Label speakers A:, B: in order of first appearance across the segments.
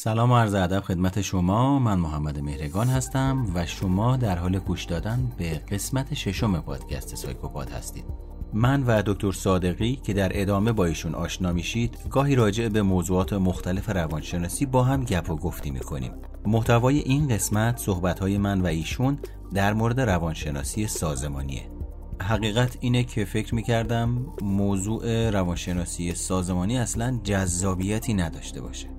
A: سلام و عرض ادب خدمت شما. من محمد مهرگان هستم و شما در حال گوش دادن به قسمت ششم پادکست سایکوپاد هستید. من و دکتر صادقی که در ادامه با ایشون آشنا میشید گاهی راجع به موضوعات مختلف روانشناسی با هم گپ و گفتی می‌کنیم. محتوای این قسمت صحبتهای من و ایشون در مورد روانشناسی سازمانیه. حقیقت اینه که فکر می‌کردم موضوع روانشناسی سازمانی اصلا جذابیتی نداشته باشه.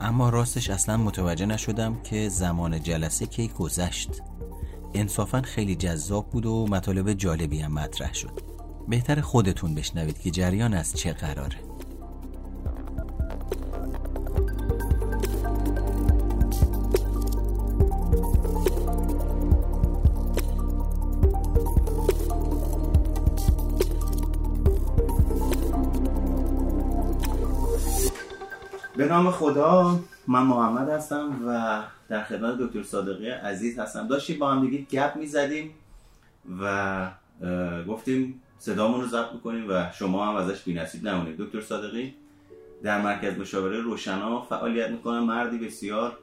A: اما راستش اصلا متوجه نشدم که زمان جلسه کی گذشت. انصافا خیلی جذاب بود و مطالب جالبی هم مطرح شد. بهتر خودتون بشنوید که جریان از چه قراره. به نام خدا من محمد هستم و در خدمت دکتر صادقی عزیز هستم. داشتیم با هم دیگه گپ می‌زدیم و گفتیم صدامون رو ضبط می‌کنیم و شما هم ازش بی‌نصیب نمونید. دکتر صادقی در مرکز مشاوره روشنا فعالیت می‌کنن مردی بسیار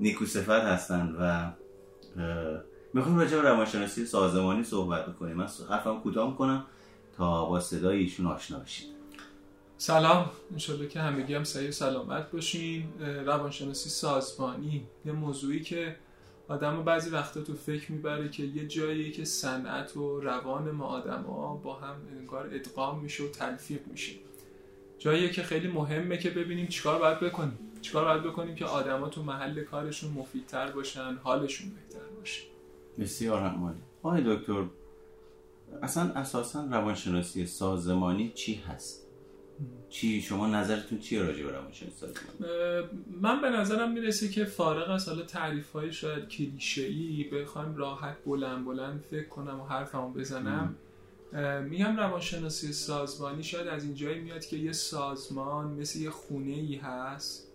A: نیکو صفت هستند و می‌خوایم راجع به روانشناسی سازمانی صحبت بکنیم. من حرفم کوتاه می‌کنم تا با صدای ایشون آشنا بشید.
B: سلام. انشالله که همگی هم سعی سلامت باشین. روانشناسی سازمانی یه موضوعی که آدم بعضی وقتا تو فکر می‌بره که یه جایی که صنعت و روان ما آدم ها با هم انگار ادغام میشه و تلفیق میشه. جایی که خیلی مهمه که ببینیم چیکار باید بکنیم. چیکار باید بکنیم که آدما تو محل کارشون مفیدتر باشن حالشون بهتر باشه.
A: بسیار عمالی آقای دکتر اصلا اساسا روانشناسی سازمانی چی هست؟ چی؟ شما نظرتون چیه راجع به روانشناسی
B: من به نظرم می‌رسه که فارغ از حالا تعریف های شاید کلیشه ای بخوایم راحت بلند بلند فکر کنم و حرفمو بزنم. میگم روانشناسی سازمانی شاید از اینجایی میاد که یه سازمان مثل یه خونه ای هست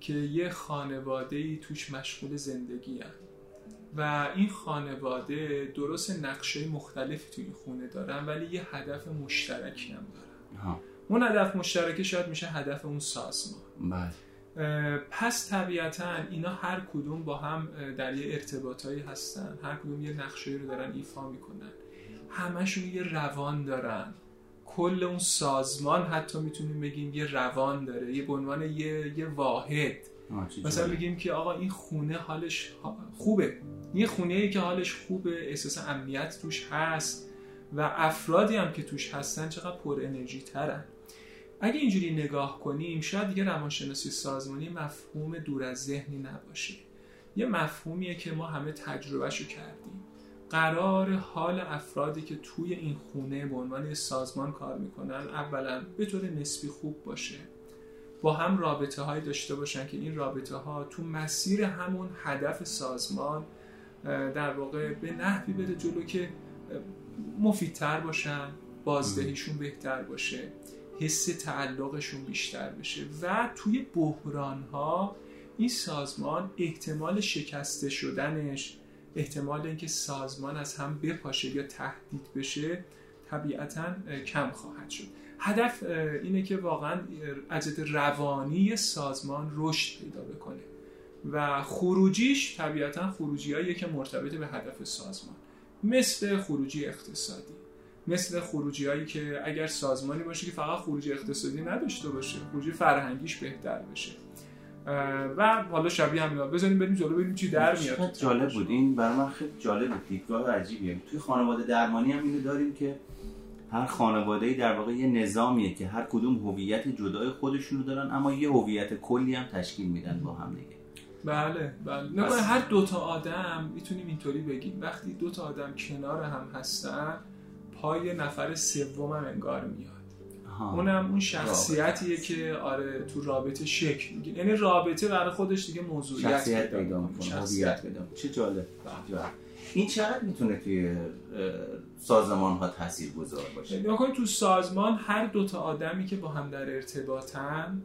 B: که یه خانواده ای توش مشغول زندگی هست. و این خانواده درست نقشه مختلفی توی این خونه دارن ولی یه هدف مشترکی هم دارن. اون هدف مشترکه شاید میشه هدف اون سازمان.
A: بله.
B: پس طبیعتا اینا هر کدوم با هم در یه ارتباطایی هستن. هر کدوم یه نقشه رو دارن ایفا می‌کنن. همشون یه روان دارن. کل اون سازمان حتی می‌تونیم بگیم یه روان داره. یه به عنوان یه, یه واحد. مثلا بگیم که آقا این خونه حالش خوبه. یه خونه ای که حالش خوبه احساس امنیت توش هست. و افرادی هم که توش هستن چقدر پر انرژی ترن. اگه اینجوری نگاه کنیم شاید دیگه روانشناسی سازمانی مفهوم دور از ذهنی نباشه. یه مفهومیه که ما همه تجربهشو کردیم. قرار حال افرادی که توی این خونه به عنوان سازمان کار می‌کنن اولا به طور نسبی خوب باشه. با هم رابطه های داشته باشن که این رابطه ها تو مسیر همون هدف سازمان در واقع به نحوی بره جلو که مفیدتر باشن بازدهیشون بهتر باشه حس تعلقشون بیشتر بشه و توی بحران ها این سازمان احتمال شکسته شدنش احتمال اینکه سازمان از هم بپاشه یا تهدید بشه طبیعتا کم خواهد شد. هدف اینه که واقعا از روانی سازمان رشد پیدا بکنه و خروجیش طبیعتا خروجی که مرتبط به هدف سازمان. مثل خروجی اقتصادی. مثل خروجی هایی که اگر سازمانی باشه که فقط خروجی اقتصادی نداشته باشه خروجی فرهنگیش بهتر بشه. و حالا شبیه همینا بزنیم بریم جلو ببینیم چی در میاد.
A: جالب بود. این برای من خیلی جالب بود. دیدگاه عجیبیه. توی خانواده درمانی هم اینو داریم که هر خانواده در واقع یه نظامیه که هر کدوم هویت جدای خودشونو دارن اما یه هویت کلی هم تشکیل میدن با هم دیگه.
B: بله بله. نه هر دوتا آدم می‌تونیم اینطوری بگیم. وقتی دوتا آدم کنار هم هستن پای نفر سوم هم انگار میاد. اونم اون شخصیتیه که آره تو رابطه شکل می‌گیره. یعنی رابطه برای خودش دیگه موضوعیت
A: شخصیت پیدا می‌کنه. هویت پیدا چه جالب. بله. این چقدر می‌تونه توی سازمان ها تاثیر گذار باشه
B: نکنید تو سازمان هر دوتا آدمی که با هم در ارتباطن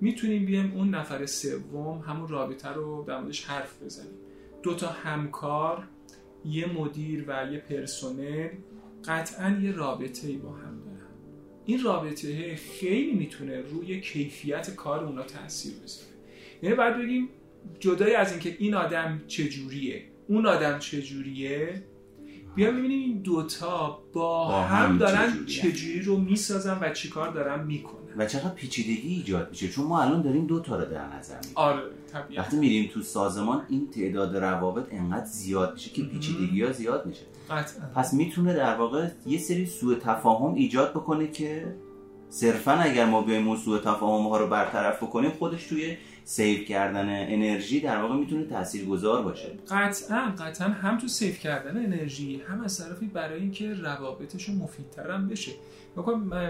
B: می‌تونیم بیایم اون نفر سوم همون رابطه رو در موردش حرف بزنیم. دوتا همکار یه مدیر و یه پرسنل قطعا یه رابطه ای با هم دارن. این رابطه خیلی می‌تونه روی کیفیت کار اونا تاثیر بذاره. یعنی باید بگیم جدای از اینکه این آدم چجوریه اون آدم چجوریه بیا ببینیم این دوتا با,
A: با
B: هم,
A: هم
B: دارن. چجوری رو می‌سازن و چیکار دارن می‌کنن.
A: و چقدر پیچیدگی ایجاد میشه؟ چون ما الان داریم دو تا رو در نظر می‌گیریم.
B: آره طبیعتا
A: وقتی میریم تو سازمان این تعداد روابط انقدر زیاد میشه که پیچیدگی ها زیاد میشه.
B: قطعا.
A: پس می‌تونه در واقع یه سری سوء تفاهم ایجاد بکنه که صرفا اگر ما بیایم اون سوء تفاهم ها رو برطرف بکنیم خودش توی سیو کردن انرژی در واقع می‌تونه تاثیرگذار باشه.
B: قطعا قطعا هم تو سیف کردن انرژی هم از طرفی برای اینکه روابطشون مفیدتر هم بشه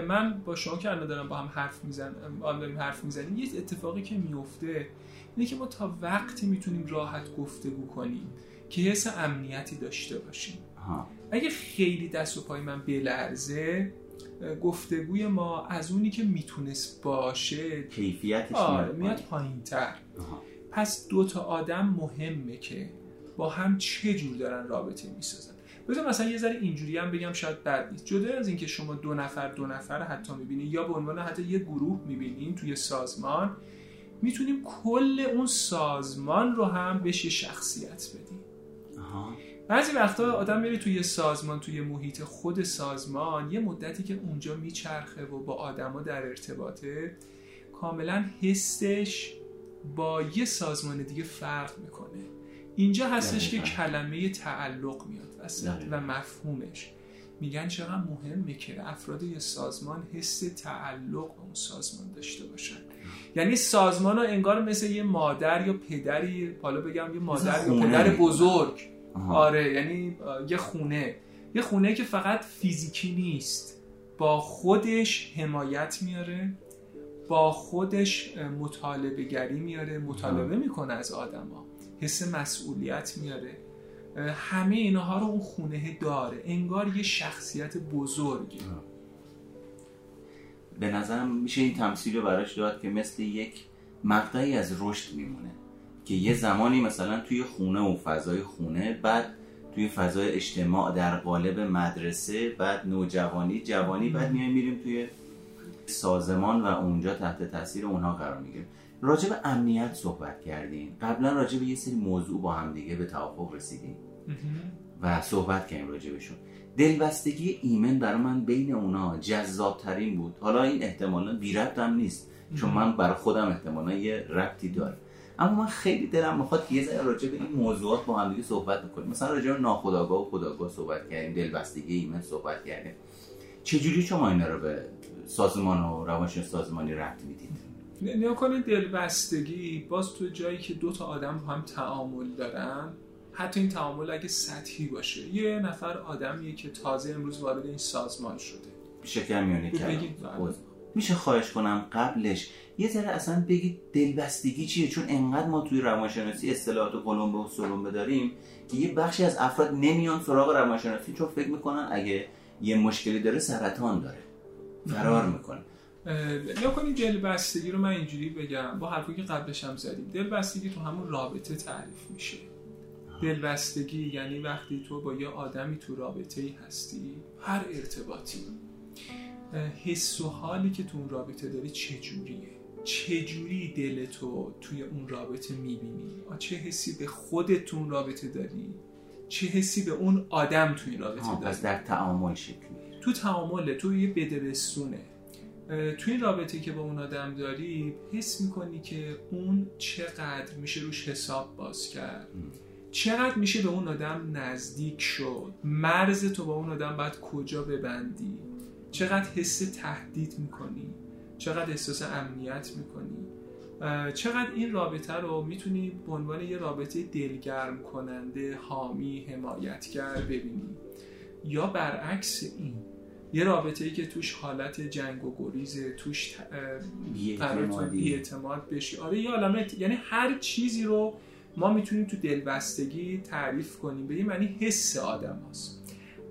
B: من با شما که الان دارم با هم حرف می‌زنم داریم حرف می‌زنیم یه اتفاقی که میفته اینه که ما تا وقتی می‌تونیم راحت گفتگو کنیم که حس امنیتی داشته باشیم.
A: ها.
B: اگه خیلی دست و پای من بلرزه گفتگوی ما از اونی که می‌تونست باشه
A: کیفیتش
B: آره
A: میاد پایین.
B: تر. پس دو تا آدم مهمه که با هم چه جور دارن رابطه می‌سازن بذار مثلا یه ذره اینجوری هم بگم شاید بد نیست جدا از اینکه شما دو نفر دو نفر حتی می‌بینین یا به عنوان حتی یه گروه می‌بینین توی سازمان می‌تونیم کل اون سازمان رو هم بهش یه شخصیت بدیم
A: آها.
B: بعضی وقتا آدم میره توی سازمان توی محیط خود سازمان یه مدتی که اونجا میچرخه و با آدما در ارتباطه کاملا حسش با یه سازمان دیگه فرق می‌کنه اینجا هستش که. کلمه تعلق میاد وسط. و مفهومش میگن چقدر مهمه که افراد یه سازمان حس تعلق به اون سازمان داشته باشن یعنی سازمان ها انگار مثل یه مادر یا پدری حالا بگم یه مادر یا پدر. بزرگ آره یعنی یه خونه. یه خونه که فقط فیزیکی نیست. با خودش حمایت میاره با خودش مطالبه گری میاره. مطالبه می‌کنه از آدما. حس مسئولیت میاره. همه اینها رو اون خونه داره. انگار یه شخصیت بزرگه.
A: به نظرم میشه این تمثیل رو براش داد که مثل یک مقطعی از رشد میمونه. که یه زمانی مثلا توی خونه و فضای خونه بعد توی فضای اجتماع در قالب مدرسه بعد نوجوانی جوانی بعد میایم میریم توی سازمان و اونجا تحت تاثیر اونها قرار می‌گیریم. راجع به امنیت صحبت کردیم. قبلا راجع به یه سری موضوع با هم دیگه به توافق رسیدیم. و صحبت کردیم راجع بهشون. دلبستگی ایمن برای من بین اونا جذاب ترین بود. حالا این احتمالا بی ربط هم نیست. چون من برای خودم احتمالا یه ربطی داره اما من خیلی دلم می‌خواد یه ذره راجع به این موضوعات با هم دیگه صحبت بکنیم. مثلا راجع به ناخودآگاه و خودآگاه صحبت کردیم دلبستگی ایمن صحبت کردیم. چجوری شما اینا رو به سازمان و روانشناسی سازمانی ربط می‌دید؟
B: نیا کنید دلبستگی باز تو جایی که دو تا آدم با هم تعامل دارن حتی این تعامل اگه سطحی باشه یه نفر آدمیه که تازه امروز وارد این سازمان شده.
A: شکر میونه
B: بله.
A: میشه خواهش کنم قبلش. یه ذره اصلا بگید دلبستگی چیه؟ چون انقدر ما توی روانشناسی اصطلاحات قلمبه و سلمبه داریم که یه بخشی از افراد نمیان سراغ روانشناسی چون فکر می‌کنن اگه یه مشکلی داره سرطان داره. فرار می‌کنه.
B: یا کنید دلبستگی رو من اینجوری بگم. با حرفی که قبلش هم زدیم. دلبستگی تو همون رابطه تعریف میشه. دلبستگی یعنی وقتی تو با یه آدمی تو رابطه ای هستی هر ارتباطی. حس و حالی که تو اون رابطه داری چجوریه؟ چجوری دل تو توی اون رابطه می‌بینی؟ چه حسی به خودت تو اون رابطه داری؟ چه حسی به اون آدم توی این رابطه داری
A: پس در تعامل شکل می‌گیره
B: تو تعامله تو یه بدبستونه تو این رابطه که با اون آدم داری حس می‌کنی که اون چقدر میشه روش حساب باز کرد. چقدر میشه به اون آدم نزدیک شد؟ مرز تو با اون آدم باید کجا ببندی؟ چقدر حس تهدید می‌کنی؟ چقدر احساس امنیت می‌کنی؟ چقدر این رابطه رو می‌تونی به عنوان یه رابطه دلگرم کننده حامی حمایتگر ببینی؟ یا برعکس این یه رابطه ای که توش حالت جنگ و گریزه توش
A: بی‌اعتمادی.
B: اعتماد بشی. آره یه عالمه یعنی هر چیزی رو ما می‌تونیم تو دلبستگی تعریف کنیم. به یه معنی حس آدم هست.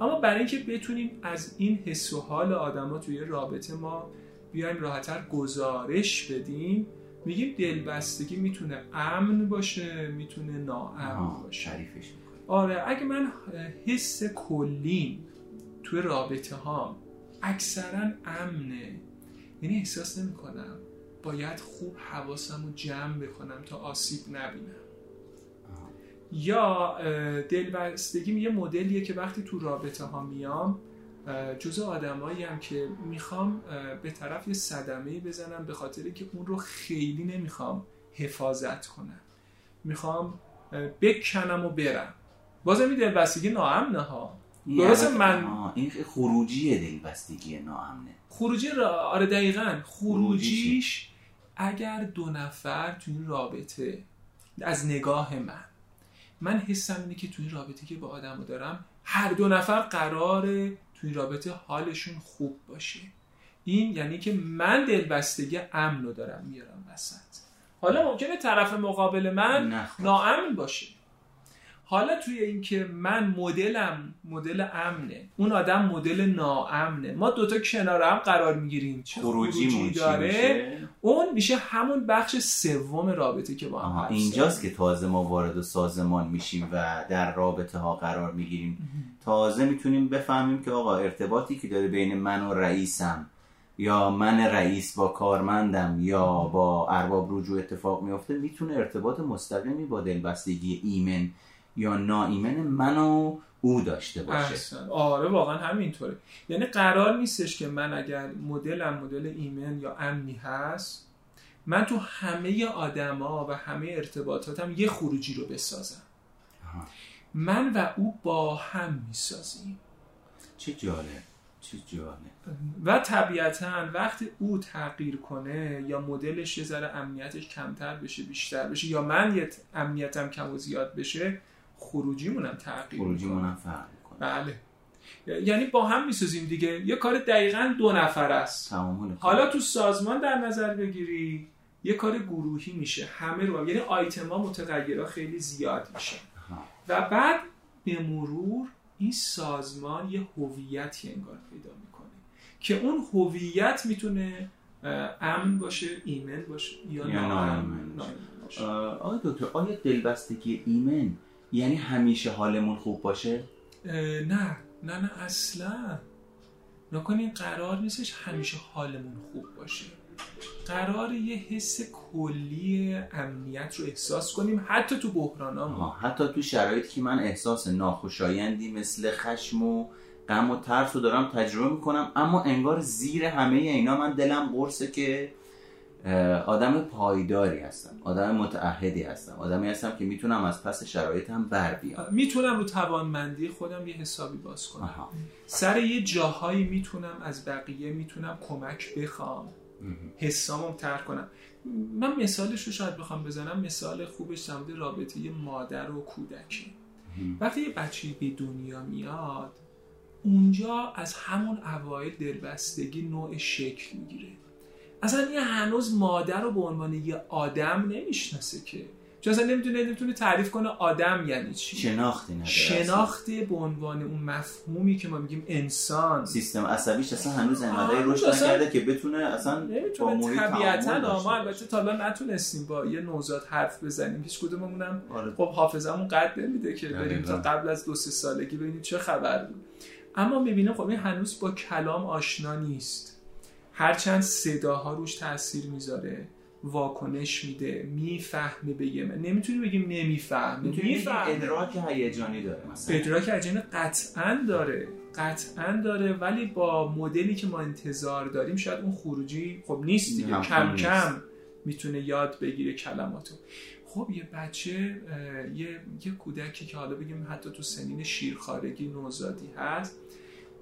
B: اما برای اینکه بتونیم از این حس و حال آدما توی رابطه ما بیایم راحتتر گزارش بدیم میگیم دلبستگی می‌تونه امن باشه می‌تونه ناامن باشه.
A: شریفش
B: آره اگه من حس کلیم توی رابطه ها اکثرا امنه یعنی احساس نمی کنم باید خوب حواسم رو جمع بکنم تا آسیب نبینم. یا دلبستگی یه مدلیه که وقتی تو رابطه ها میام جزء آدمایی هم که می‌خوام به طرف یه صدمه بزنم به خاطر که اون رو خیلی نمی‌خوام حفاظت کنم. می‌خوام بکنم و برم. بازم این دلبستگی ناامنه ها. درست من
A: این خروجی دلبستگی ناامنه.
B: خروجی را... آره دقیقا. خروجیش اگر دو نفر تو این رابطه از نگاه من من حسم اینه که تو این رابطه که با آدم دارم هر دو نفر قراره تو این رابطه حالشون خوب باشه. این یعنی که من دلبستگی امن رو دارم میارم وسط. حالا ممکنه طرف مقابل من ناامن باشه. حالا توی اینکه من مدلم مدل امنه. اون آدم مدل ناامنه. ما دوتا کنار هم قرار می‌گیریم چه خروجی داره. اون میشه همون بخش سوم رابطه که با هم
A: اینجاست که تازه ما وارد سازمان میشیم و در رابطه ها قرار می‌گیریم. تازه می‌تونیم بفهمیم که آقا ارتباطی که داره بین من و رئیسم یا من رئیس با کارمندم یا با ارباب رجوع اتفاق میافته می‌تونه ارتباط مستقیمی با دلبستگی ایمن یا ناایمن من و او داشته باشه.
B: احسن. آره واقعا همینطوره. یعنی قرار نیستش که من اگر مدلم مدل ایمن یا امنی هست من تو همه آدما و همه ارتباطاتم یه خروجی رو بسازم. من و او با هم می‌سازیم.
A: چه جالب چه جالب.
B: و طبیعتا وقتی او تغییر کنه یا مدلش یه ذره امنیتش کمتر بشه بیشتر بشه یا من یه امنیتم کم و زیاد بشه خروجیمونم تغییر
A: خروجیمونم فرق می‌کنه.
B: بله. یعنی با هم می‌سازیم دیگه. یه کار دقیقا دو نفر است. حالا تو سازمان در نظر بگیری یه کار گروهی میشه. همه رو یعنی آیتما متغیرها خیلی زیاد میشه. و بعد به مرور این سازمان یه هویتی انگار پیدا می‌کنه که اون هویت می‌تونه امن باشه ایمن باشه یا, ناامن
A: باشه. آیا دکتر آیا دلبستگی ایمن یعنی همیشه حالمون خوب باشه؟
B: نه نه نه اصلا. نکنین قرار نیستش همیشه حالمون خوب باشه. قرار یه حس کلی امنیت رو احساس کنیم حتی تو بحران
A: حتی تو شرایطی که من احساس ناخوشایندی مثل خشم و غم و ترس رو دارم تجربه می‌کنم اما انگار زیر همه اینا من دلم قرصه که آدم پایداری هستم. آدم متعهدی هستم. آدمی هستم که می‌تونم از پس شرایطم بر بیام.
B: می‌تونم رو توانمندی خودم یه حسابی باز کنم. سر یه جاهایی می‌تونم از بقیه می‌تونم کمک بخوام. حسامم ترک کنم. من مثالش رو شاید بخوام بزنم. مثال خوبش سمده رابطه مادر و کودکی. وقتی یه بچه به دنیا میاد اونجا از همون اوایل دلبستگی نوع شکل می‌گیره. اصلا یه هنوز مادر رو به عنوان یه آدم نمی‌شناسه که. چون اصلا نمی‌تونه نمی‌تونه تعریف کنه آدم یعنی چی.
A: شناختی نداره
B: شناختی به عنوان اون مفهومی که ما میگیم انسان.
A: سیستم عصبیش اصلا هنوز انقدر رشد نکرده که بتونه اصلا
B: نمی‌تونه طبیعتا ما البته تا الان نتونستیم با یه نوزاد حرف بزنیم. هیچ کدوممون هم آره. خب حافظمون قد نمیده که بریم تا قبل از دو سه سالگی ببینیم چه خبر بود. اما می‌بینیم خب این هنوز با کلام آشنا نیست. هرچند صداها روش تاثیر می‌ذاره واکنش میده می‌فهمه من نمی‌تونی بگیم نمی‌فهمه
A: می‌فهمه. ادراک هیجانی داره مثلا.
B: ادراک هیجانی قطعا داره قطعا داره ولی با مدلی که ما انتظار داریم شاید اون خروجی خب نیست دیگه. کم کم می‌تونه یاد بگیره کلماتو. خب یه بچه یه, یه کودکی که حالا بگیم حتی تو سنین شیرخارگی نوزادی هست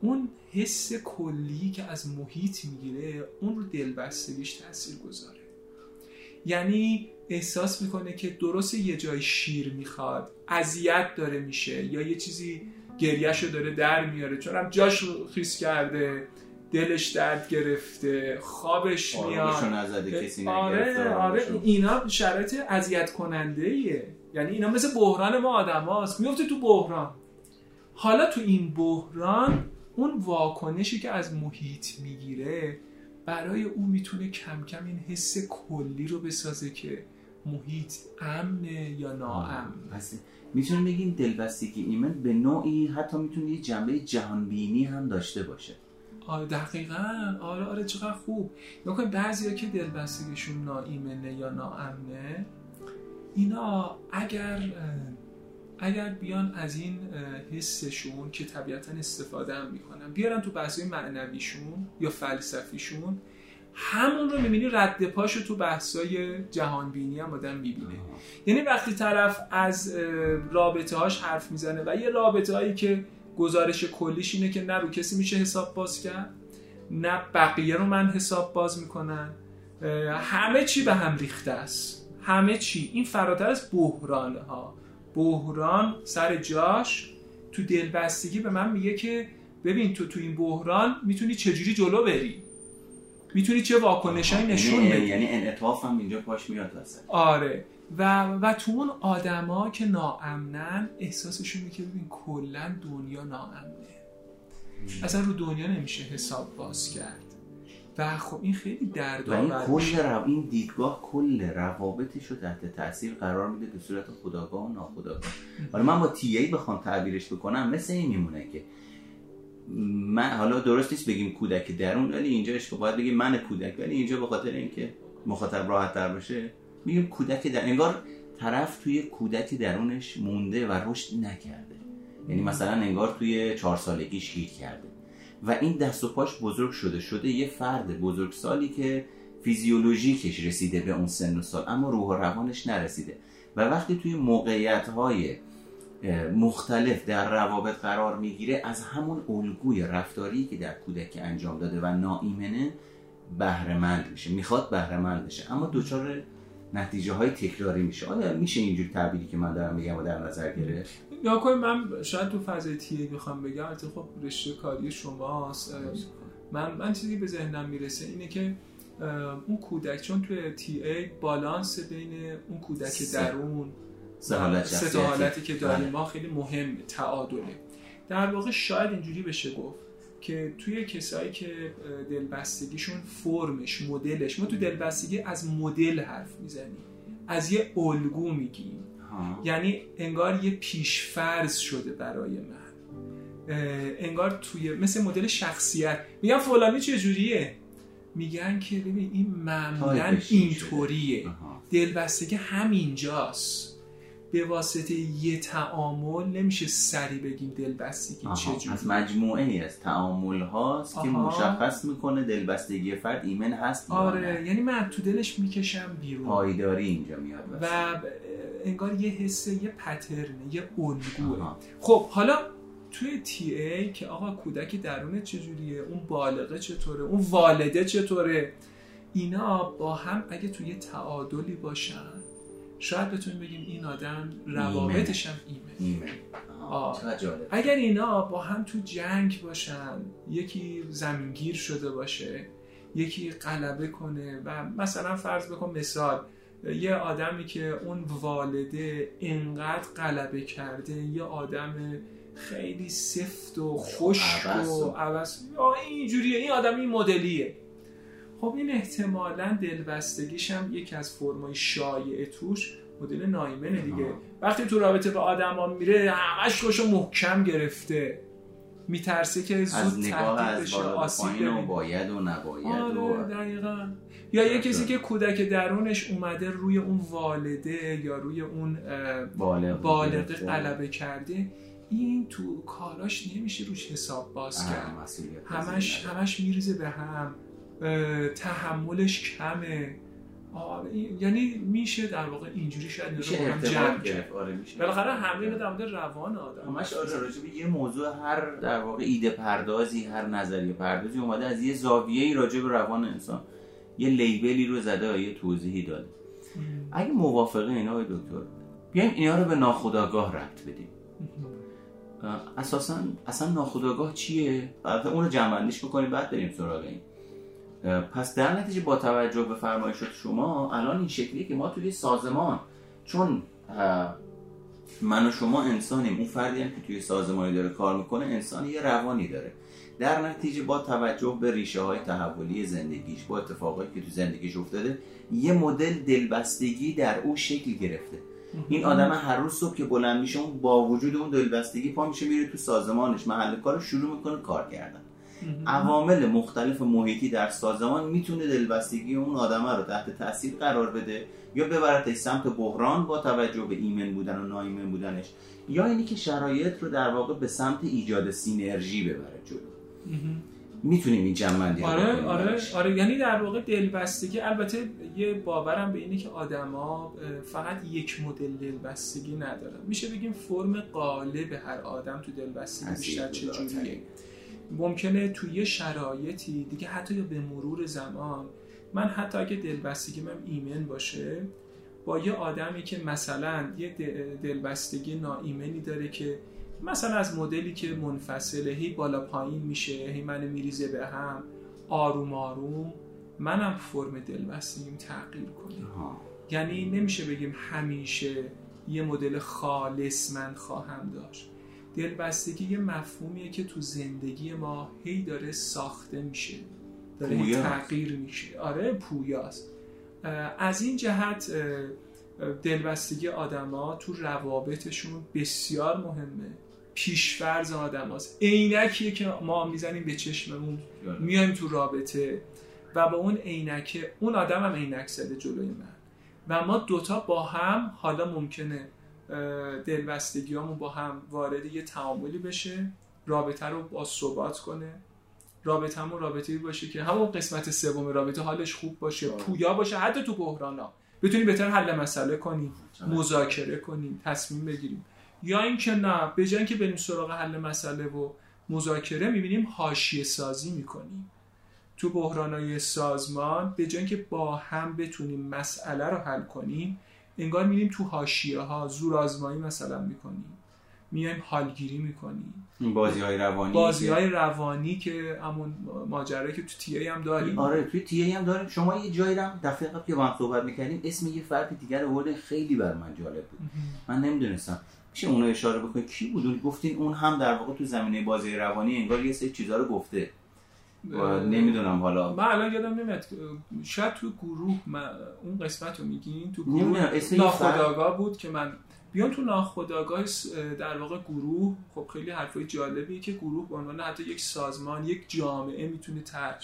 B: اون حس کلی که از محیط می‌گیره اون رو دلبستگیش تاثیر گذاره. یعنی احساس می‌کنه که درست یه جای شیر می‌خواد اذیت داره میشه یا یه چیزی گریهش رو داره در میاره. چون هم جاش رو خیس کرده دلش درد گرفته خوابش میاد. آره آره اینا شرایط اذیت کننده ایه یعنی اینا مثل بحران ما آدم هاست میفته تو بحران. حالا تو این بحران اون واکنشی که از محیط می‌گیره برای او می‌تونه کم کم این حس کلی رو بسازه که محیط امنه یا ناامن.
A: می‌تونیم بگیم دلبستگی ایمن به نوعی حتی می‌تونه یه جنبه جهانبینی هم داشته باشه.
B: آره دقیقا. آره آره چقدر خوب. نکنید بعضی ها که دلبستگیشون ناایمنه یا ناامنه اینا اگر اگر بیان از این حسشون که طبیعتا استفاده هم می‌کنن بیارن تو بحثای معنویشون یا فلسفیشون همون رو می‌بینی رد پاشو تو بحثای جهانبینی هم آدم می‌بینه. یعنی وقتی طرف از رابطه هاش حرف می‌زنه و یه رابطه هایی که گزارش کلیش اینه که نه رو کسی میشه حساب باز کرد نه بقیه رو من حساب باز می‌کنن همه چی به هم ریخته است. همه چی. این فراتر از بحرانه ها بحران سر جاش تو دلبستگی به من میگه که ببین تو تو این بحران می‌تونی چجوری جلو بری؟ می‌تونی چه واکنشایی نشون
A: یعنی-
B: بدی؟
A: یعنی انعطاف هم اینجا پاش میاد واسه.
B: آره. و و تو اون آدما که ناامنن احساسشون که ببین کلا دنیا ناامنه. اصلا رو دنیا نمیشه حساب باز کرد. و خب این خیلی
A: و این کل. رو... این دیدگاه کل روابطش رو تحت تاثیر قرار میده به صورت خداگاه و ناخداگاه. حالا من با تی ای بخوام تعبیرش بکنم مثل این میمونه که من حالا درست نیست بگیم کودک درون ولی اینجا اشکال باید بگیم من کودک ولی اینجا به خاطر اینکه مخاطب راحت تر بشه میگیم کودک در انگار طرف توی کودک درونش مونده و رشد نکرده. یعنی مثلا انگار توی چهار سالگیش گیر کرده. و این دست و پاش بزرگ شده شده یه فرد بزرگسالی که فیزیولوژیکش رسیده به اون سن و سال اما روح و روانش نرسیده. و وقتی توی موقعیت های مختلف در روابط قرار می‌گیره از همون الگوی رفتاری که در کودک انجام داده و ناایمنه بهرهمند میشه. می‌خواد بهرهمند بشه. اما دچار نتیجه های تکراری میشه. آیا میشه اینجوری تعبیری که من دارم میگم و در نظر گرفت؟
B: یا کنید من شاید تو فضای تی ای بخوام بگم البته خب رشته کاری شماست من من چیزی به ذهنم می‌رسه اینه که اون کودک چون توی تی ای بالانس بین اون کودک. درون
A: سه
B: تا. حالتی که داریم
A: بله.
B: ما خیلی مهم تعادله در واقع شاید اینجوری بشه گفت که توی کسایی که دلبستگیشون فرمش مدلش ما تو دلبستگی از مدل حرف می‌زنیم از یه الگو میگیم یعنی انگار یه پیشفرض شده برای من انگار توی مثل مدل شخصیت میگن فلانی چجوریه میگن که ببین این معمولا اینطوریه. دلبستگی همینجاست به واسطه یه تعامل نمیشه سری بگیم دلبستگی. چجوری
A: از مجموعه ای از تعامل هاست که
B: آها.
A: مشخص می‌کنه دلبستگی فرد ایمن هست
B: آره. یعنی من تو دلش می‌کشم بیرون
A: پایداری اینجا میاد
B: و. انگار یه حسه یه پترنه یه الگوه. خب حالا توی تی ای که آقا کودک درون چجوریه؟ اون بالغه چطوره؟ اون والده چطوره؟ اینا با هم اگه توی تعادلی باشن شاید بتونیم بگیم این آدم روابطش هم ایمه. آه.
A: جالب.
B: اگر اینا با هم تو جنگ باشن یکی زمینگیر شده باشه یکی غلبه کنه و مثلا فرض بکن مثال یه آدمی که اون والده انقدر غلبه کرده یه آدم خیلی سفت و خشک
A: عبس
B: و عوض. اینجوریه این آدم این مدلیه. خب این احتمالا دلبستگیش هم یکی از فرمای شایع توش مدل نایمنه دیگه. وقتی تو رابطه با آدم میره همش خوشو محکم گرفته. میترسه که زود تهدید بشه آسیب
A: و باید و نباید
B: آره
A: و
B: دقیقا. یا یه. کسی که کودک درونش اومده روی اون والده یا روی اون
A: بالغ.
B: غلبه کرده این تو کاراش نمیشه روش حساب باز کرد. همش همش میریزه به هم. تحملش کمه. یعنی میشه در واقع اینجوری شاید اینا
A: میشه
B: رو با هم جمع کرد.
A: آره میشه
B: بالاخره همه در مورد روان آدم
A: همش آره راجع به یه موضوع هر در واقع ایده پردازی هر نظریه پردازی اومده از یه زاویه‌ای راجع به روان انسان. یه لیبلی رو زده و یه توضیحی داده. اگه موافقه اینا آقای دکتر بیایم اینا رو به ناخودآگاه ربط بدیم. اساسا اصلا ناخودآگاه چیه؟ البته اون رو جمع‌بندیش بکنیم بعد بریم سراغ این. پس در نتیجه با توجه به فرمایشات شما الان این شکلیه که ما توی سازمان چون من و شما انسانیم. اون فردی هم که توی سازمانی داره کار می‌کنه انسان یه روانی داره. در نتیجه با توجه به ریشه های تحولی زندگیش با اتفاقایی که تو زندگیش افتاده یه مدل دلبستگی در او شکل گرفته. این آدم هر روز صبح که بلند میشه اون با وجود اون دلبستگی پا میشه میره تو سازمانش محل کارش شروع می‌کنه کار کردن عوامل مختلف محیطی در سازمان می‌تونه دلبستگی اون آدمه رو تحت تاثیر قرار بده یا ببرتش سمت بحران با توجه به ایمن بودن و نایمن بودنش یا اینی که شرایط رو در واقع به سمت ایجاد سینرژی ببره جلو. می‌تونیم این جمع
B: آره آره آره. یعنی در واقع دلبستگی البته یه باورم به اینه که آدما فقط یک مدل دلبستگی ندارن. میشه بگیم فرم قالب هر آدم تو دلبستگی بیشتر چجوریه؟ ممکنه توی شرایطی دیگه حتی یا به مرور زمان من حتی اگه دلبستگی من ایمن باشه با یه آدمی که مثلا یه دلبستگی ناایمنی داره که مثلا از مدلی که منفصله هی بالا پایین میشه هی منو میریزه به هم آروم آروم منم فرم دلبستگیم تغییر کنه. یعنی نمیشه بگیم همیشه یه مدل خالص من خواهم داشت. دلبستگی یه مفهومیه که تو زندگی ما هی داره ساخته میشه. داره تغییر میشه. آره پویاست. از این جهت دلبستگی آدما تو روابطشون بسیار مهمه. پیشفرز آدم هست عینکیه که ما می‌زنیم به چشممون. میایم تو رابطه و با اون عینکه اون آدم هم عینک زده جلوی من. و ما دوتا با هم حالا ممکنه دلبستگیامون با هم وارد یه تعاملی بشه رابطه رو با ثبات کنه. رابطه همون رابطه باشه که همون قسمت سوم رابطه حالش خوب باشه پویا باشه حتی تو بحرانا بتونیم بهتر حل مسئله کنیم مذاکره کنیم تصمیم بگیریم. یا اینکه نه به جای اینکه بریم سراغ حل مسئله و مذاکره می‌بینیم حاشیه سازی می‌کنیم. تو بحرانای سازمان به جای اینکه با هم بتونیم مسئله رو حل کنیم انگار میریم تو حاشیه ها زور آزمایی مثلا می‌کنیم. میایم حالگیری می‌کنیم.
A: بازی های روانی
B: بازی های روانی که همون ماجرایی که تو تی هم داریم.
A: آره تو تی هم داریم. شما یه جایی هم دفعه قبل که با هم صحبت می‌کردیم اسم یه فرد دیگر رو خیلی بر من جالب بود. من نمی‌دونستم. میشه اونو اشاره بکنید کی بود؟ گفتین اون هم در واقع تو زمینه بازی روانی انگار یه سری چیزا رو گفته. نمی‌دونم حالا.
B: من الان یادم نمیاد شاید تو گروه من اون قسمت رو میگین تو گروه ناخداگاه بود که من بیان تو ناخداگاه در واقع گروه. خب خیلی حرفای جالبیه که گروه به عنوان حتی یک سازمان یک جامعه می‌تونه طرح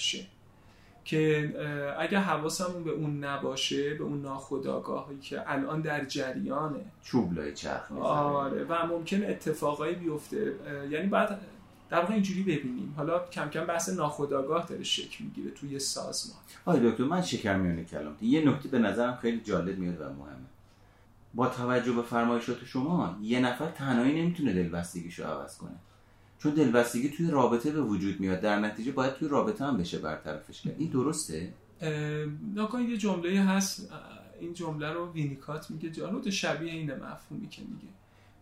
B: که اگه حواسمون به اون نباشه به اون ناخودآگاهی که الان در جریانه.
A: چوبلای چرخ
B: آره و ممکن اتفاقایی بیفته. یعنی بعد در واقع اینجوری ببینیم. حالا کم کم بحث ناخودآگاه داره شکل می‌گیره توی سازمان.
A: آره دکتر من شکر میونه کلام. یه نکته به نظرم خیلی جالب میاد و مهمه. با توجه به فرمایشات شما یه نفر تنهایی نمی‌تونه دلبستگیشو عوض کنه. چون دلبستگی توی رابطه به وجود میاد. در نتیجه باید توی رابطه هم بشه برطرفش کرد. این درسته؟
B: نکنید یه جمله هست. این جمله رو وینیکات میگه. جالب شبیه این مفهومی که میگه.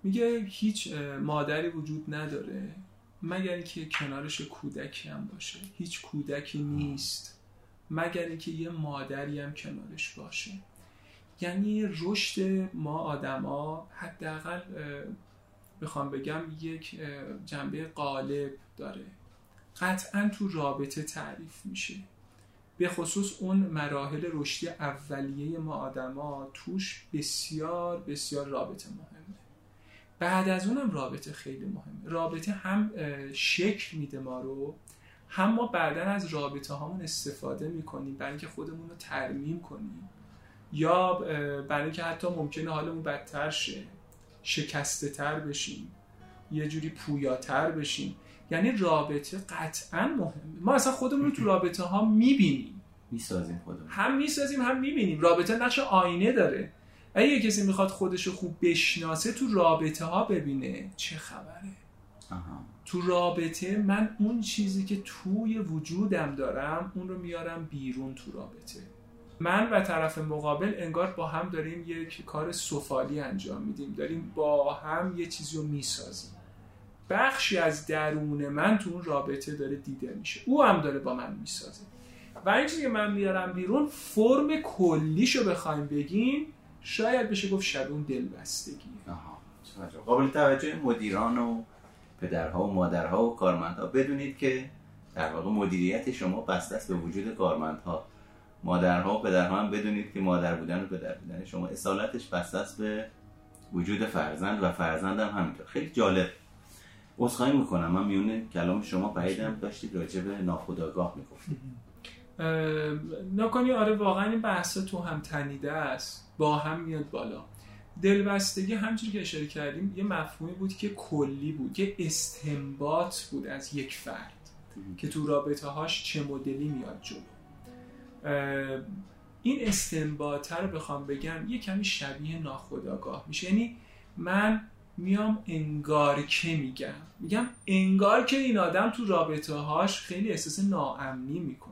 B: میگه هیچ مادری وجود نداره. مگر اینکه کنارش کودکی هم باشه. هیچ کودکی نیست. مگر اینکه یه مادری هم کنارش باشه. یعنی رشد ما آدما حداقل بخوام بگم یک جنبه قالب داره. قطعا تو رابطه تعریف میشه. به خصوص اون مراحل رشدی اولیه ما آدما توش بسیار بسیار رابطه مهمه. بعد از اونم رابطه خیلی مهمه. رابطه هم شکل میده ما رو. هم ما بعدا از رابطه هامون استفاده می‌کنیم برای اینکه خودمون رو ترمیم کنیم. یا برای اینکه حتی ممکنه حالمون بدتر شه شکسته تر بشیم یه جوری پویاتر بشیم. یعنی رابطه قطعا مهمه. ما اصلا خودمون رو تو رابطه ها می‌بینیم.
A: می‌سازیم خودمون.
B: هم می‌سازیم هم می‌بینیم. رابطه نقش آینه داره. اگه کسی می‌خواد خودش رو خوب بشناسه تو رابطه ها ببینه چه خبره؟ تو رابطه من اون چیزی که توی وجودم دارم اون رو میارم بیرون تو رابطه. من و طرف مقابل انگار با هم داریم یک کار سفالی انجام میدیم. داریم با هم یه چیزی رو می‌سازیم. بخشی از درون من تو اون رابطه داره دیده میشه. او هم داره با من می‌سازه. و این چیزی که من میارم بیرون فرم کلیشو بخوایم بگیم شاید بشه گفت شبون دلبستگی.
A: قابل توجه مدیران و پدرها و مادرها و کارمندها. بدونید که در واقع مدیریت شما بسته است به وجود کارمندها. مادرها و پدرها هم بدونید که مادر بودن و پدر بودن شما اصالتش بسته است به وجود فرزند و فرزند هم همینطور. خیلی جالب. عذرخواهی می‌کنم. من میونه کلام شما پریدم. داشتید راجع به ناخودآگاه می‌گفتید.
B: نکنی آره واقعا این بحث تو هم تنیده است. با هم میاد بالا. دلبستگی همچون که اشاره کردیم یه مفهومی بود که کلی بود یه استنباط بود از یک فرد که تو رابطه هاش چه مدلی میاد جلو. این استنباطه رو بخوام بگم یه کمی شبیه ناخودآگاه میشه. یعنی من میام انگار که میگم. میگم انگار که این آدم تو رابطه هاش خیلی احساس ناامنی می‌کنه.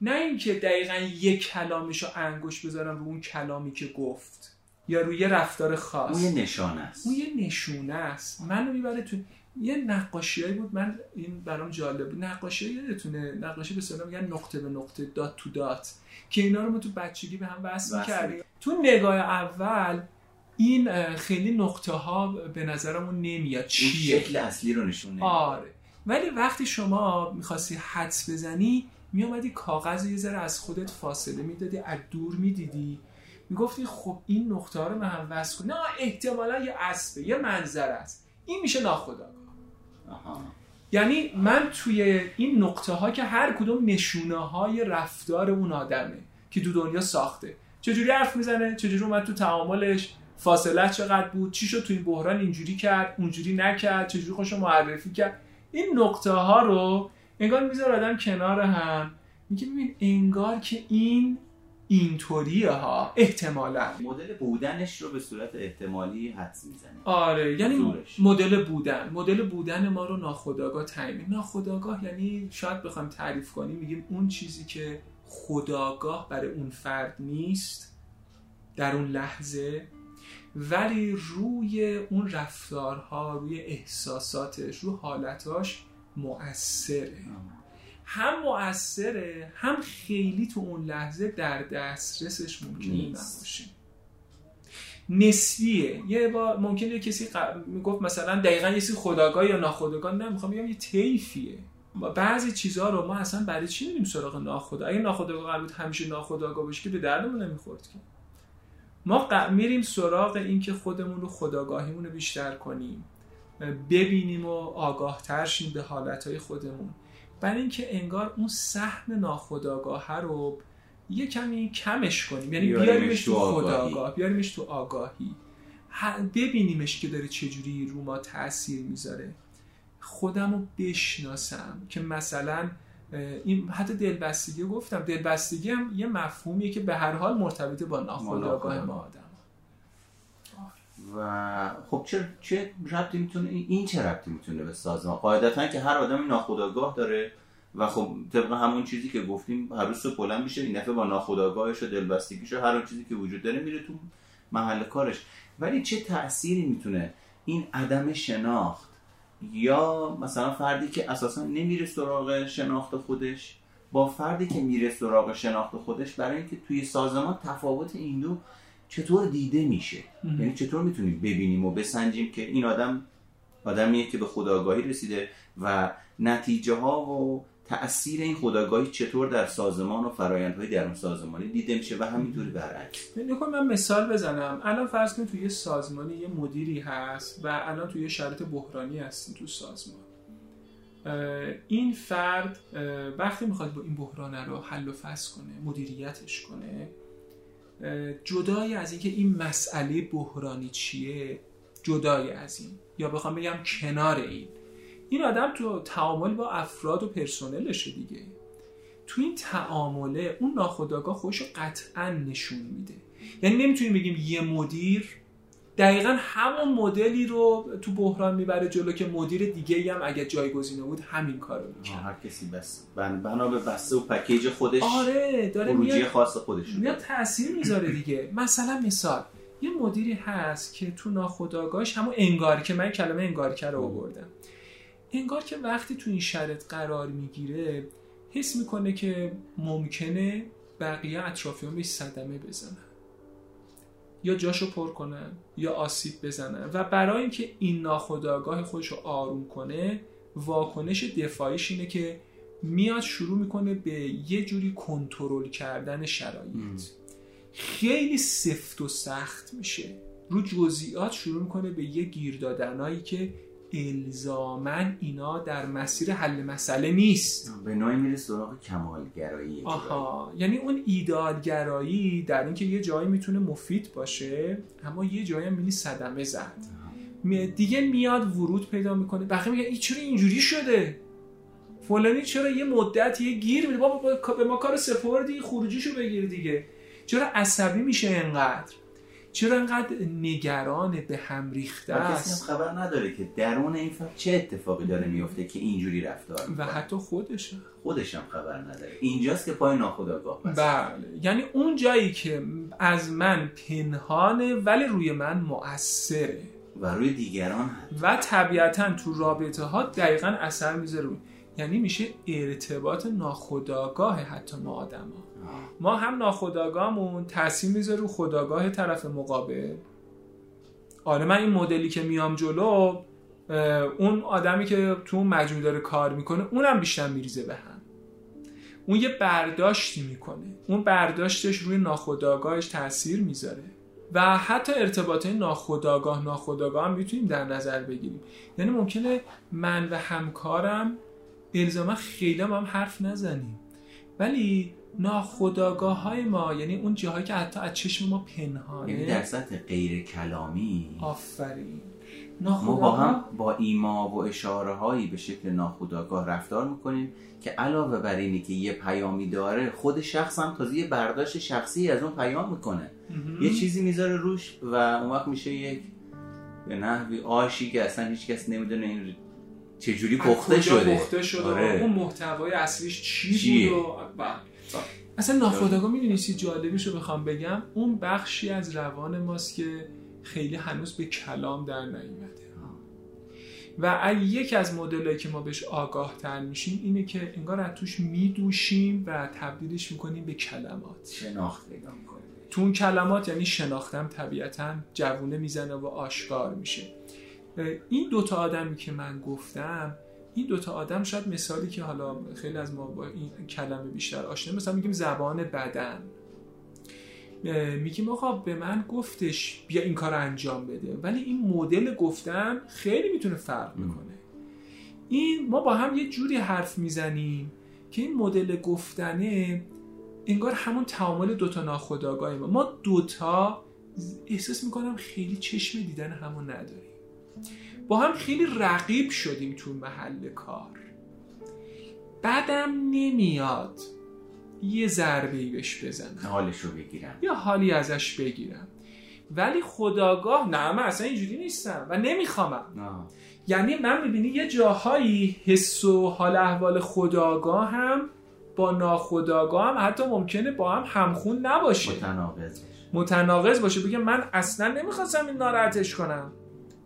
B: نه اینکه دقیقا یک کلامش رو انگوش بذارم رو اون کلامی که گفت یا روی رفتار خاص.
A: اون یه نشانه است.
B: اون یه نشونه است. منو می‌بره تو یه نقاشیایی بود. من این برام جالب بود. نقاشی یادتونه نقاشی به سلام میگن نقطه به نقطه دات تو دات که اینا رو ما تو بچگی به هم وصل کردیم تو نگاه اول این خیلی نقطه ها به نظرمون نمیاد. چیه؟
A: شکل اصلی رو نشون
B: آره. ولی وقتی شما می‌خواستی حدس بزنی میامدی کاغذ یه ذره از خودت فاصله می‌دادی از دور می‌دیدی. می‌گفتی خب این نقطه ها رو من هم وصل نه احتمالا یه اسبه یه منظر است. این میشه ناخودآگاه. یعنی من توی این نقطه ها که هر کدوم نشونه های رفتار اون آدمه که تو دنیا ساخته. چجوری حرف می‌زنه؟ چجوری اومد تو تعاملش؟ فاصله چقدر بود؟ چی شد تو این بحران اینجوری کرد اونجوری نکرد؟ چجوری خوش معرفی کرد؟ این نقطه ها رو انگار میذار آدم کنار هم. میگه ببین انگار که این اینطوریه ها. احتمالا.
A: مدل بودنش رو به صورت احتمالی حدس می‌زنه
B: آره یعنی مدل بودن. مدل بودن ما رو ناخودآگاه تعیین ناخودآگاه یعنی شاید بخوام تعریف کنیم میگیم اون چیزی که خداگاه برای اون فرد نیست در اون لحظه ولی روی اون رفتارها روی احساساتش رو حالتاش مؤثره. هم مؤثره هم خیلی تو اون لحظه در دسترسش ممکنه نباشه. نسبیه. یه با ممکنه کسی می‌گفت مثلا دقیقا یه خداگاه یا ناخداگاه. نه می‌خوام بگم یه طیفیه. بعضی چیزها رو ما اصلا برای چی میریم سراغ ناخدا اگه ناخداگاه قرار بود همیشه ناخداگاه باشه که به دردمون نمی‌خورد که. ما میریم سراغ اینکه خودمون رو خداگاهیمون رو بیشتر کنیم. ببینیم و آگاه ترشیم به حالتهای خودمون. برای اینکه انگار اون سهم ناخداگاه رو یه کمی کمش کنیم. یعنی بیاریمش تو خداگاه بیاریمش تو آگاهی. ببینیمش که داره چجوری رو ما تاثیر می‌ذاره. خودم رو بشناسم که مثلا این حتی دلبستگی گفتم. دلبستگی هم یه مفهومیه که به هر حال مرتبط با ناخودآگاه. ما آدم.
A: و خب چه چه ربطی می‌تونه این چه ربطی می‌تونه به سازمان؟ قاعدتا که هر آدمی ناخودآگاه داره و خب طبق همون چیزی که گفتیم هر روز بلند میشه این دفعه با ناخودآگاهش و دلبستگیش و هر اون چیزی که وجود داره میره تو محل کارش. ولی چه تأثیری می‌تونه این عدم شناخت یا مثلا فردی که اساسا نمیره سراغ شناخت خودش با فردی که میره سراغ شناخت خودش برای اینکه توی سازمان تفاوت این دو چطور دیده میشه؟ یعنی چطور می‌تونیم ببینیم و بسنجیم که این آدم آدمیه که به خداگاهی رسیده و نتیجه ها و تاثیر این خداگاهی چطور در سازمان و فرایندهای درون سازمانی دیده میشه و همینطوری برعکس.
B: نکن من مثال بزنم. الان فرض کنید توی سازمانی یه مدیری هست و الان توی شرط بحرانی هستیم تو سازمان. این فرد وقتی می‌خواد با این بحران رو حل و فصل کنه مدیریتش کنه جدای از اینکه این مسئله بحرانی چیه؟ جدای از این. یا بخوام بگم کنار این. این آدم تو تعامل با افراد و پرسنلشه دیگه. تو این تعامله اون ناخداگاه خودش رو قطعا نشون میده. یعنی نمی‌تونیم بگیم یه مدیر دقیقا همون مدلی رو تو بحران می‌بره جلو که مدیر دیگه هم اگه جایگزینه بود همین کارو می‌کنه
A: هر کسی بس بنا به بسته و پکیج خودش
B: آره داره
A: میاد خاص خودش
B: میاد تاثیر می‌ذاره دیگه. مثلا مثال یه مدیری هست که تو ناخودآگاهش همون انگار که من کلمه انگار رو آوردم. انگار که وقتی تو این شرط قرار می‌گیره حس می‌کنه که ممکنه بقیه اطرافیان بهش صدمه بزنن. یا جاشو پر کنن یا آسیب بزنن و برای اینکه این ناخودآگاه خودش رو آروم کنه واکنش دفاعیش اینه که میاد شروع می‌کنه به یه جوری کنترل کردن شرایط. خیلی سفت و سخت میشه. رو جزئیات شروع می‌کنه به یه گیر دادنایی که الزامن اینا در مسیر حل مسئله نیست.
A: به نوعی میره سراغ کمالگرایی
B: آها. یعنی اون ایدالگرایی در اینکه یه جایی می‌تونه مفید باشه اما یه جایی هم می‌بینی صدمه زد. می- دیگه میاد ورود پیدا می‌کنه. بقیه میگه این چرا اینجوری شده؟ فلانی چرا یه مدت یه گیر میده؟ بابا با- به ما کار سپردی خروجیشو بگیر دیگه. چرا عصبی میشه انقدر چرا انقدر نگران به هم ریخته
A: و کسی
B: است؟
A: هم خبر نداره که درون این فرد چه اتفاقی داره میفته که اینجوری رفتار
B: و
A: می‌کنه.
B: حتی خودشه.
A: خودش هم خبر نداره. اینجاست که پای ناخودآگاه
B: بله. یعنی اون جایی که از من پنهانه ولی روی من مؤثره.
A: و روی دیگران هم
B: و طبیعتا تو رابطه ها دقیقا اثر می‌ذاره. یعنی میشه ارتباط ناخودآگاه حتی ما آدم ها. ما هم ناخودآگاهمون تاثیر می‌ذاره رو خداگاه طرف مقابل. آره من این مدلی که میام جلو اون آدمی که تو اون داره کار می‌کنه اونم بیشتر میریزه به هم. اون یه برداشتی می‌کنه. اون برداشتش روی ناخودآگاهش تاثیر می‌ذاره. و حتی ارتباط ناخودآگاه ناخودآگاه هم می‌تونیم در نظر بگیریم. یعنی ممکنه من و همکارم الزاما خیلی هم حرف نزنیم. ولی ناخودآگاه های ما یعنی اون جاهایی که حتی از چشم ما
A: یعنی
B: پنهانه
A: در سطح غیر کلامی.
B: آفرین.
A: ما با هم با ایما و اشاره هایی به شکل ناخودآگاه رفتار می‌کنیم که علاوه بر اینی که یه پیامی داره خود شخص هم تازه یه برداشت شخصی از اون پیام می‌کنه.
B: مهم.
A: یه چیزی می‌ذاره روش و اون وقت میشه یک به نحوی آشی که اصلا هیچ کس نمی‌دونه این چجوری
B: از
A: پخته شده؟
B: پخته شده؟
A: آره.
B: اون محتوای اصلیش چی
A: چیه؟
B: بود و بله. اصلا ناخودآگاه می‌دونی چی جالبیش رو بخوام بگم؟ اون بخشی از روان ماست که خیلی هنوز به کلام در نیومده. و یکی از مدلایی که ما بهش آگاه تر میشیم اینه که انگار از توش میدوشیم و تبدیلش می‌کنیم به کلمات.
A: شناخت پیدا می‌کنه
B: تو اون کلمات یعنی شناختم طبیعتا جوونه می‌زنه و آشکار میشه. این دوتا آدمی که من گفتم این دوتا آدم شاید مثالی که حالا خیلی از ما با این کلمه بیشتر آشنا مثلا میگیم زبان بدن. میگیم آقا به من گفتش بیا این کار انجام بده. ولی این مدل گفتن خیلی می‌تونه فرق می‌کنه این ما با هم یه جوری حرف می‌زنیم که این مدل گفتنه انگار همون تعامل دوتا ناخودآگاه ما ما دوتا احساس می‌کنم خیلی چشم دیدن همون نداریم. با هم خیلی رقیب شدیم تو محل کار. بعدم نمیاد. یه ضربه ای بهش بزنم.
A: حالش رو بگیرم.
B: یا حالی ازش بگیرم. ولی خداگاه نه من اصلا اینجوری نیستم و نمیخوامم.
A: آه.
B: یعنی من می‌بینی یه جاهایی حس و حال احوال خداگاه هم با ناخداگاه هم حتی ممکنه با هم همخون نباشه.
A: متناقض باشه
B: متناقض باشه. بگه من اصلا نمی‌خواستم این ناراحتش کنم.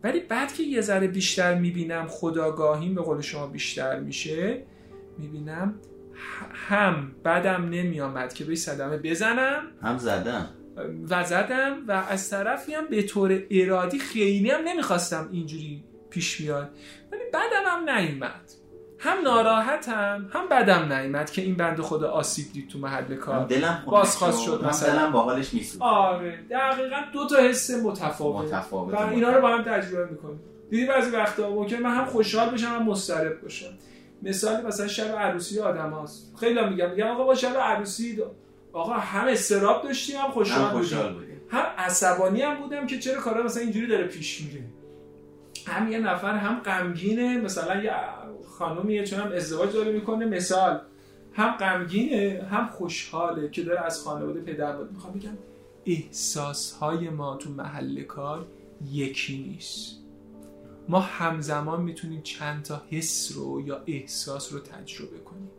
B: ولی بعد که یه ذره بیشتر می‌بینم خداگاهیم به قول شما بیشتر میشه می‌بینم هم بدم نمیامد که به صدمه بزنم.
A: هم زدم.
B: و زدم و از طرفی هم به طور ارادی خیلی هم نمی‌خواستم اینجوری پیش بیاد. ولی بدم هم نیومد. هم ناراحتم هم بدم نیومد که این بند خدا آسیب دید تو محل کار.
A: دلم
B: بازخواست شد مثلا.
A: دلم با حالش
B: آره دقیقا دو تا حس متفاوت.
A: متفاوت.
B: و اینا رو با هم تجربه می‌کنیم. دیدی بعضی وقتا ممکن من هم خوشحال بشم هم مضطرب باشم. مثال مثلا شب عروسی آدم هاست. خیلی هم میگم میگم آقا با شب عروسی دا- آقا هم استراب داشتیم هم خوشحال,
A: هم
B: بودیم.
A: خوشحال بودیم.
B: هم عصبانی هم بودم که چرا کارا مثلا اینجوری داره پیش میره. هم یه نفر هم غمگینه. مثلا یه خانومیه چون هم ازدواج داره می‌کنه. مثال هم غمگینه هم خوشحاله که داره از خانواده پدر بود می‌خوام بگم احساس های ما تو محل کار یکی نیست. ما همزمان می‌تونیم چند تا حس رو یا احساس رو تجربه کنیم.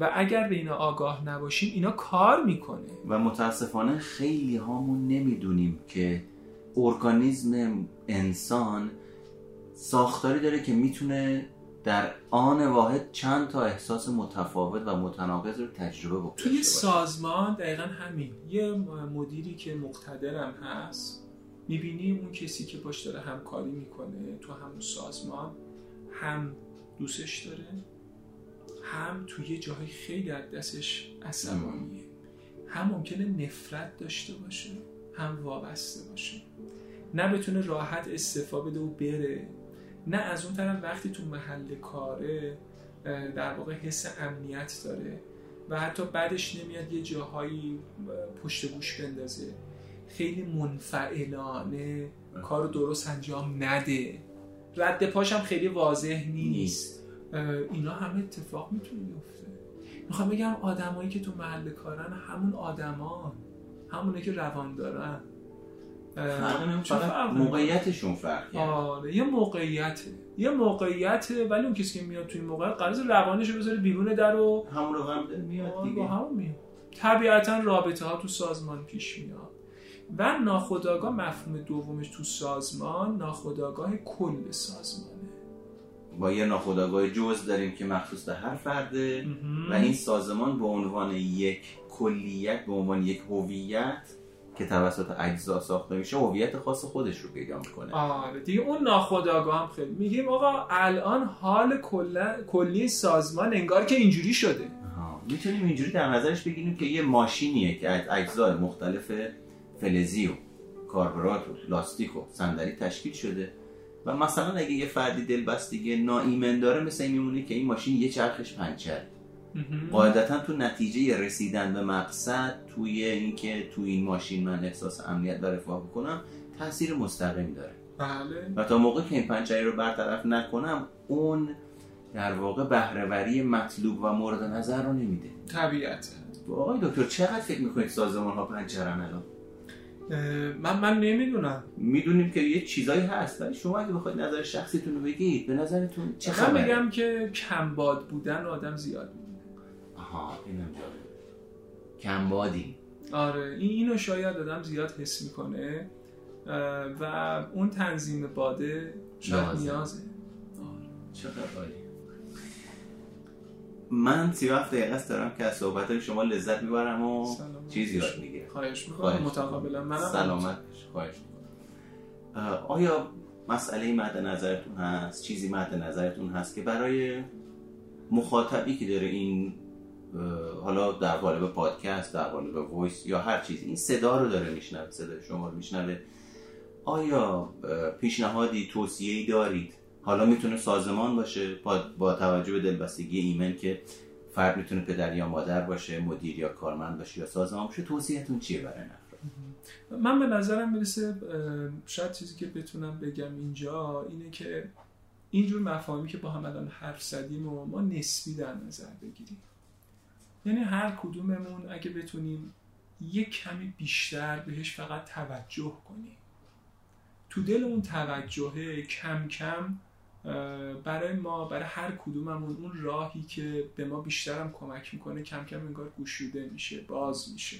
B: و اگر به اینا آگاه نباشیم اینا کار می‌کنه.
A: و متاسفانه خیلی هامون نمی‌دونیم که ارگانیزم انسان ساختاری داره که می‌تونه در آن واحد چند تا احساس متفاوت و متناقض رو تجربه بکنه
B: توی سازمان دقیقا همین. یه مدیری که مقتدرم هست می‌بینی اون کسی که باش داره همکاری می‌کنه تو همون سازمان هم دوستش داره هم توی یه جاهای خیلی از دستش عصبانیه. هم ممکنه نفرت داشته باشه هم وابسته باشه. نه بتونه راحت استفا بده و بره. نه از اون طرف وقتی تو محل کاره در واقع حس امنیت داره و حتی بعدش نمیاد یه جاهایی پشت گوش بندازه. خیلی منفعلانه کار درست انجام نده. رد پاشم خیلی واضح نیست. اینا همه اتفاق می‌تونه بیفته. می‌خوام بگم آدمایی که تو محل کارن همون آدما همونه که روان دارن.
A: فرق موقعیتشون فرق
B: آره یه موقعیته یه موقعیته ولی اون کسی که میاد توی موقعیت قرار روانش رو بذاره بیرون در و
A: همون رو هم میاد آره، دیگه.
B: همون میاد. طبیعتا رابطه ها تو سازمان پیش میاد. و ناخداگاه مفهوم دومش تو سازمان ناخداگاه کل سازمانه.
A: با یه ناخداگاه جز داریم که مخصوص به هر فرده. و این سازمان به عنوان یک کلیت به عنوان یک هویت که توسط اجزا ساخته میشه هویت خاص خودش رو پیدا می‌کنه.
B: آره دیگه اون ناخودآگاه هم خیلی. میگیم آقا الان حال کلی سازمان انگار که اینجوری شده.
A: می‌تونیم اینجوری در نظرش بگیریم که یه ماشینیه که از اجزای مختلف فلزی و کاربرات و لاستیک و صندلی تشکیل شده و مثلا اگه یه فردی دلبستگی ناایمن داره مثل این میمونه که این ماشین یه چرخش پنچر. قاعدتا تو نتیجه رسیدن به مقصد توی اینکه تو این ماشین من احساس امنیت و رفاه بکنم تاثیر مستقیم داره.
B: بله.
A: و تا موقع که این پنچری رو برطرف نکنم اون در واقع بهرهوری مطلوب و مورد نظر رو نمیده.
B: طبیعت
A: آقای دکتر چقدر فکر می‌کنید سازمان ها پنچرن الان؟
B: من من نمی‌دونم.
A: می‌دونیم که یه چیزایی هست ولی شما اگه بخواید نظر شخصیتون رو بگید به نظرتون چه؟
B: من میگم که کمباد بودن آدم زیاد
A: آها اینم جالبه. کمبادی
B: آره این اینو شاید آدم زیاد حس می‌کنه و اون تنظیم باده شاید نیازه.
A: آره. چقدر عالی. من سی وقت دقیقه است دارم که از صحبت شما لذت می‌برم و چیزی یاد می‌گیرم.
B: خواهش می‌کنم. متقابلا. منم
A: سلامت خواهش آیا مسئله مد نظرتون هست؟ چیزی مد نظرتون هست که برای مخاطبی که داره این حالا در قالب پادکست در قالب وایس یا هر چیزی این صدا رو داره میشنوه صدا شما رو میشنوه. آیا پیشنهادی توصیه‌ای دارید؟ حالا می‌تونه سازمان باشه با توجه به دلبستگی ایمن که فرد می‌تونه پدر یا مادر باشه مدیر یا کارمند باشه یا سازمان باشه توصیهتون چیه برای نفر
B: من به نظرم می‌رسه شاید چیزی که بتونم بگم اینجا اینه که اینجور مفاهیمی که با هم الان حرف زدیم و ما نسبی در نظر بگیریم. یعنی هر کدوممون اگه بتونیم یک کمی بیشتر بهش فقط توجه کنیم. تو دل اون توجهه کم کم برای ما برای هر کدوممون اون راهی که به ما بیشترم کمک می‌کنه کم کم انگار گشوده میشه باز میشه.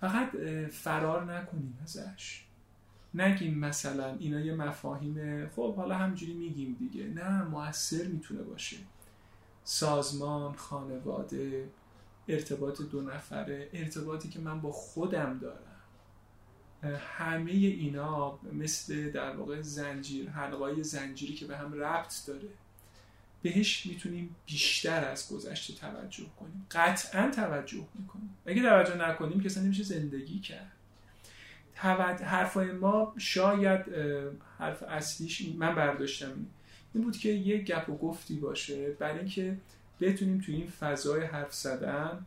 B: فقط فرار نکنیم ازش. نگیم مثلا اینا یه مفاهیم خب حالا همجوری میگیم دیگه. نه موثر می‌تونه باشه. سازمان خانواده ارتباط دو نفره ارتباطی که من با خودم دارم. همه اینا مثل در واقع زنجیر حلقای زنجیری که به هم ربط داره بهش می‌تونیم بیشتر از گذشته توجه کنیم. قطعا توجه می‌کنیم. اگه توجه نکنیم که نمیشه زندگی کرد. حرفای ما شاید حرف اصلیش من برداشتم این بود که یه گپ و گفتی باشه برای اینکه بتونیم تو این فضای حرف زدن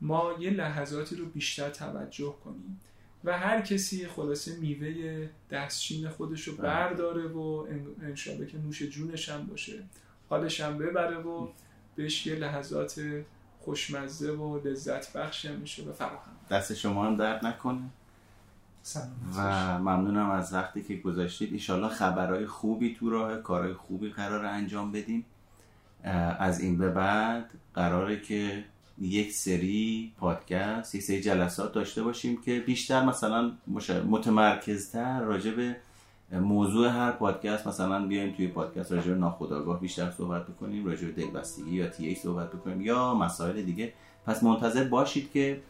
B: ما یه لحظاتی رو بیشتر توجه کنیم. و هر کسی خلاصه میوه دستشین خودش رو بله. برداره و انشالله که نوش جونش هم باشه. حالش هم ببره و بهش یه لحظات خوشمزه و لذت بخش میشه و فراهم.
A: دست شما هم درد نکنه؟ و ممنونم از وقتی که گذاشتید. ایشالله خبرهای خوبی تو راه کارهای خوبی قرار انجام بدیم. از این به بعد قراره که یک سری پادکست یک سری جلسات داشته باشیم که بیشتر مثلا متمرکزتر راجع به موضوع هر پادکست مثلا بیایم توی پادکست راجع به ناخودآگاه بیشتر صحبت بکنیم راجع به دلبستگی یا تی صحبت بکنیم یا مسائل دیگه. پس منتظر باشید که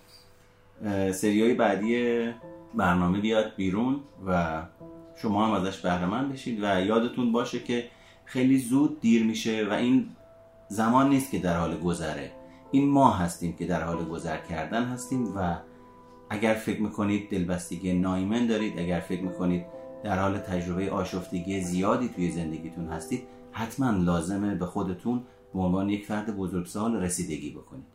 A: سریای بعدی برنامه بیاد بیرون و شما هم ازش بهره بشید و یادتون باشه که خیلی زود دیر میشه و این زمان نیست که در حال گذره این ما هستیم که در حال گذر کردن هستیم و اگر فکر می‌کنید دلبستگی نایمن دارید اگر فکر می‌کنید در حال تجربه آشفتگی زیادی توی زندگیتون هستید حتما لازمه به خودتون به عنوان یک فرد بزرگسال رسیدگی بکنید.